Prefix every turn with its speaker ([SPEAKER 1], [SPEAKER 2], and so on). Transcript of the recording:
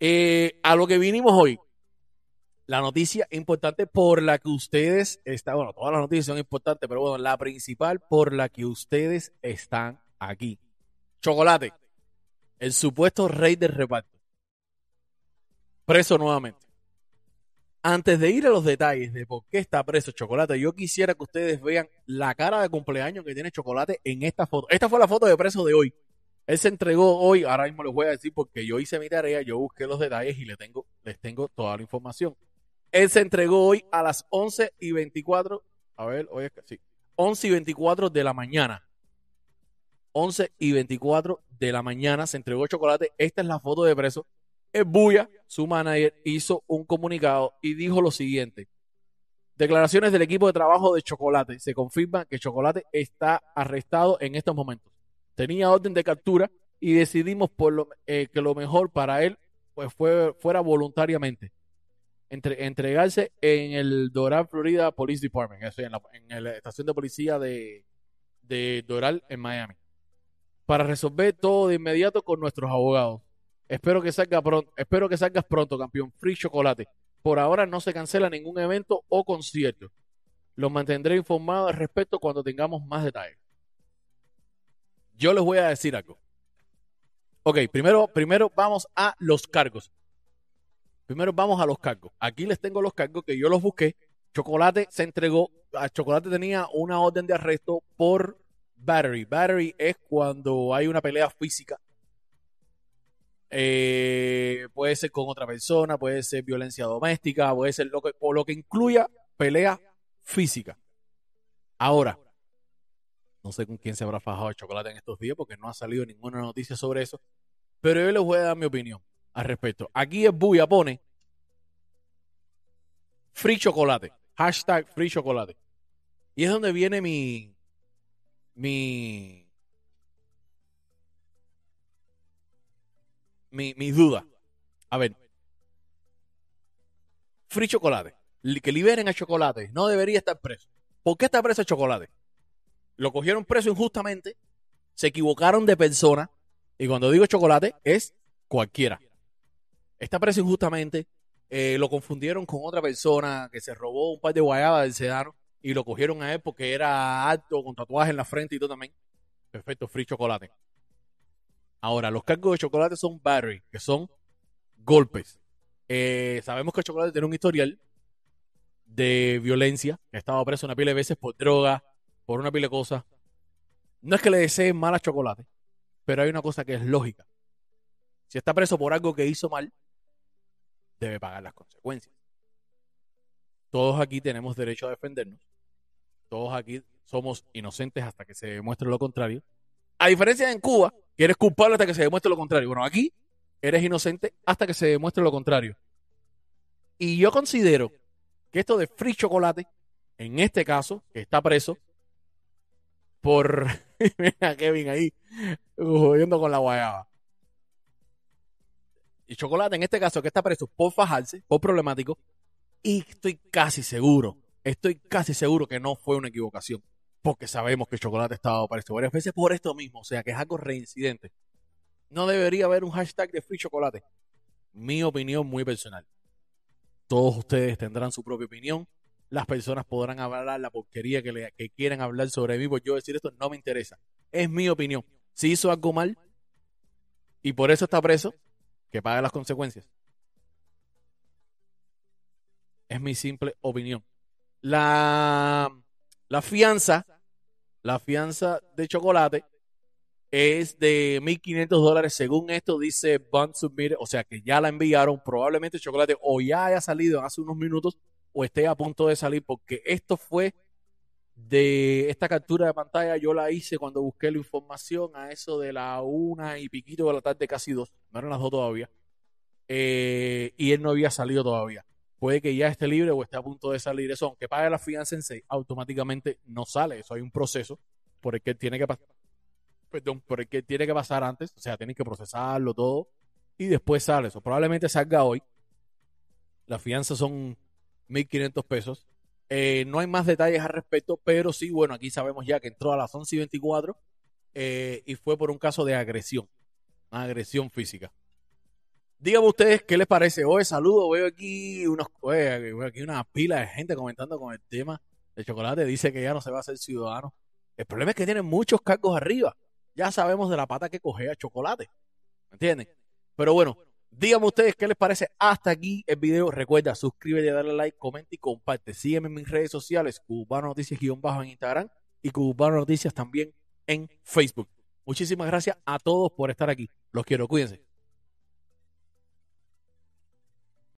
[SPEAKER 1] Eh, a lo que vinimos hoy. La noticia importante por la que ustedes están, bueno, todas las noticias son importantes, pero bueno, la principal por la que ustedes están aquí. Chocolate, el supuesto rey del reparto. Preso nuevamente. Antes de ir a los detalles de por qué está preso Chocolate, yo quisiera que ustedes vean la cara de cumpleaños que tiene Chocolate en esta foto. Esta fue la foto de preso de hoy. Él se entregó hoy, ahora mismo les voy a decir porque yo hice mi tarea, yo busqué los detalles y les tengo, les tengo toda la información. Él se entregó hoy a las 11 y 24, a ver, hoy es que sí, 11 y 24 de la mañana. 11 y 24 de la mañana se entregó chocolate. Esta es la foto de preso. El Buya, su manager, hizo un comunicado y dijo lo siguiente. Declaraciones del equipo de trabajo de Chocolate. Se confirma que Chocolate está arrestado en estos momentos tenía orden de captura y decidimos eh, que lo mejor para él pues fue, fuera voluntariamente entre, entregarse en el Doral, Florida Police Department, en, la, en la estación de policía de, de Doral en Miami, para resolver todo de inmediato con nuestros abogados. Espero que salga pronto, espero que salgas pronto, campeón. Free chocolate. Por ahora no se cancela ningún evento o concierto. Los mantendré informados al respecto cuando tengamos más detalles. Yo les voy a decir algo. Ok, primero, primero vamos a los cargos. Primero vamos a los cargos. Aquí les tengo los cargos que yo los busqué. Chocolate se entregó. Chocolate tenía una orden de arresto por battery. Battery es cuando hay una pelea física. Eh, puede ser con otra persona, puede ser violencia doméstica, puede ser lo que, o lo que incluya pelea física. Ahora, no sé con quién se habrá fajado el chocolate en estos días porque no ha salido ninguna noticia sobre eso. Pero yo les voy a dar mi opinión al respecto. Aquí es Buya pone free chocolate. Hashtag free chocolate. Y es donde viene mi. Mi. Mi, mi duda. A ver. Free chocolate. Que liberen a chocolate. No debería estar preso. ¿Por qué está preso el chocolate? Lo cogieron preso injustamente, se equivocaron de persona, y cuando digo chocolate, es cualquiera. Está preso injustamente, eh, lo confundieron con otra persona que se robó un par de guayabas del sedano y lo cogieron a él porque era alto, con tatuaje en la frente y todo también. Perfecto, free chocolate. Ahora, los cargos de chocolate son battery, que son golpes. Eh, sabemos que el chocolate tiene un historial de violencia, ha estado preso una pila de veces por droga, por una pila de. No es que le deseen mal a chocolate, pero hay una cosa que es lógica. Si está preso por algo que hizo mal, debe pagar las consecuencias. Todos aquí tenemos derecho a defendernos. Todos aquí somos inocentes hasta que se demuestre lo contrario. A diferencia de en Cuba, que eres culpable hasta que se demuestre lo contrario. Bueno, aquí eres inocente hasta que se demuestre lo contrario. Y yo considero que esto de free chocolate, en este caso, que está preso, por. Mira Kevin ahí, jodiendo con la guayaba. Y Chocolate, en este caso, que está preso por fajarse, por problemático, y estoy casi seguro, estoy casi seguro que no fue una equivocación, porque sabemos que Chocolate estaba preso varias veces por esto mismo, o sea que es algo reincidente. No debería haber un hashtag de Free Chocolate. Mi opinión muy personal. Todos ustedes tendrán su propia opinión las personas podrán hablar la porquería que, le, que quieran hablar sobre mí, por yo decir esto no me interesa. Es mi opinión. Si hizo algo mal y por eso está preso, que pague las consecuencias. Es mi simple opinión. La, la fianza, la fianza de chocolate es de 1.500 dólares. Según esto dice Bond Submit, o sea que ya la enviaron. Probablemente chocolate o ya haya salido hace unos minutos o esté a punto de salir, porque esto fue de esta captura de pantalla, yo la hice cuando busqué la información a eso de la una y piquito de la tarde, casi dos, no eran las dos todavía, eh, y él no había salido todavía. Puede que ya esté libre o esté a punto de salir. Eso, aunque pague la fianza en 6, automáticamente no sale. Eso hay un proceso por el que tiene que pasar. Perdón, por el que tiene que pasar antes. O sea, tiene que procesarlo todo y después sale eso. Probablemente salga hoy. Las fianzas son 1.500 pesos. Eh, no hay más detalles al respecto, pero sí, bueno, aquí sabemos ya que entró a las 11 y 24 eh, y fue por un caso de agresión, agresión física. Díganme ustedes qué les parece. Hoy saludo, veo aquí unos, veo aquí una pila de gente comentando con el tema de chocolate. Dice que ya no se va a hacer ciudadano. El problema es que tiene muchos cargos arriba. Ya sabemos de la pata que coge a chocolate. ¿Me entienden? Pero bueno, díganme ustedes qué les parece hasta aquí el video. Recuerda, suscríbete, dale like, comenta y comparte. Sígueme en mis redes sociales, Cubano Noticias-bajo en Instagram y Cubano Noticias también en Facebook. Muchísimas gracias a todos por estar aquí. Los quiero, cuídense.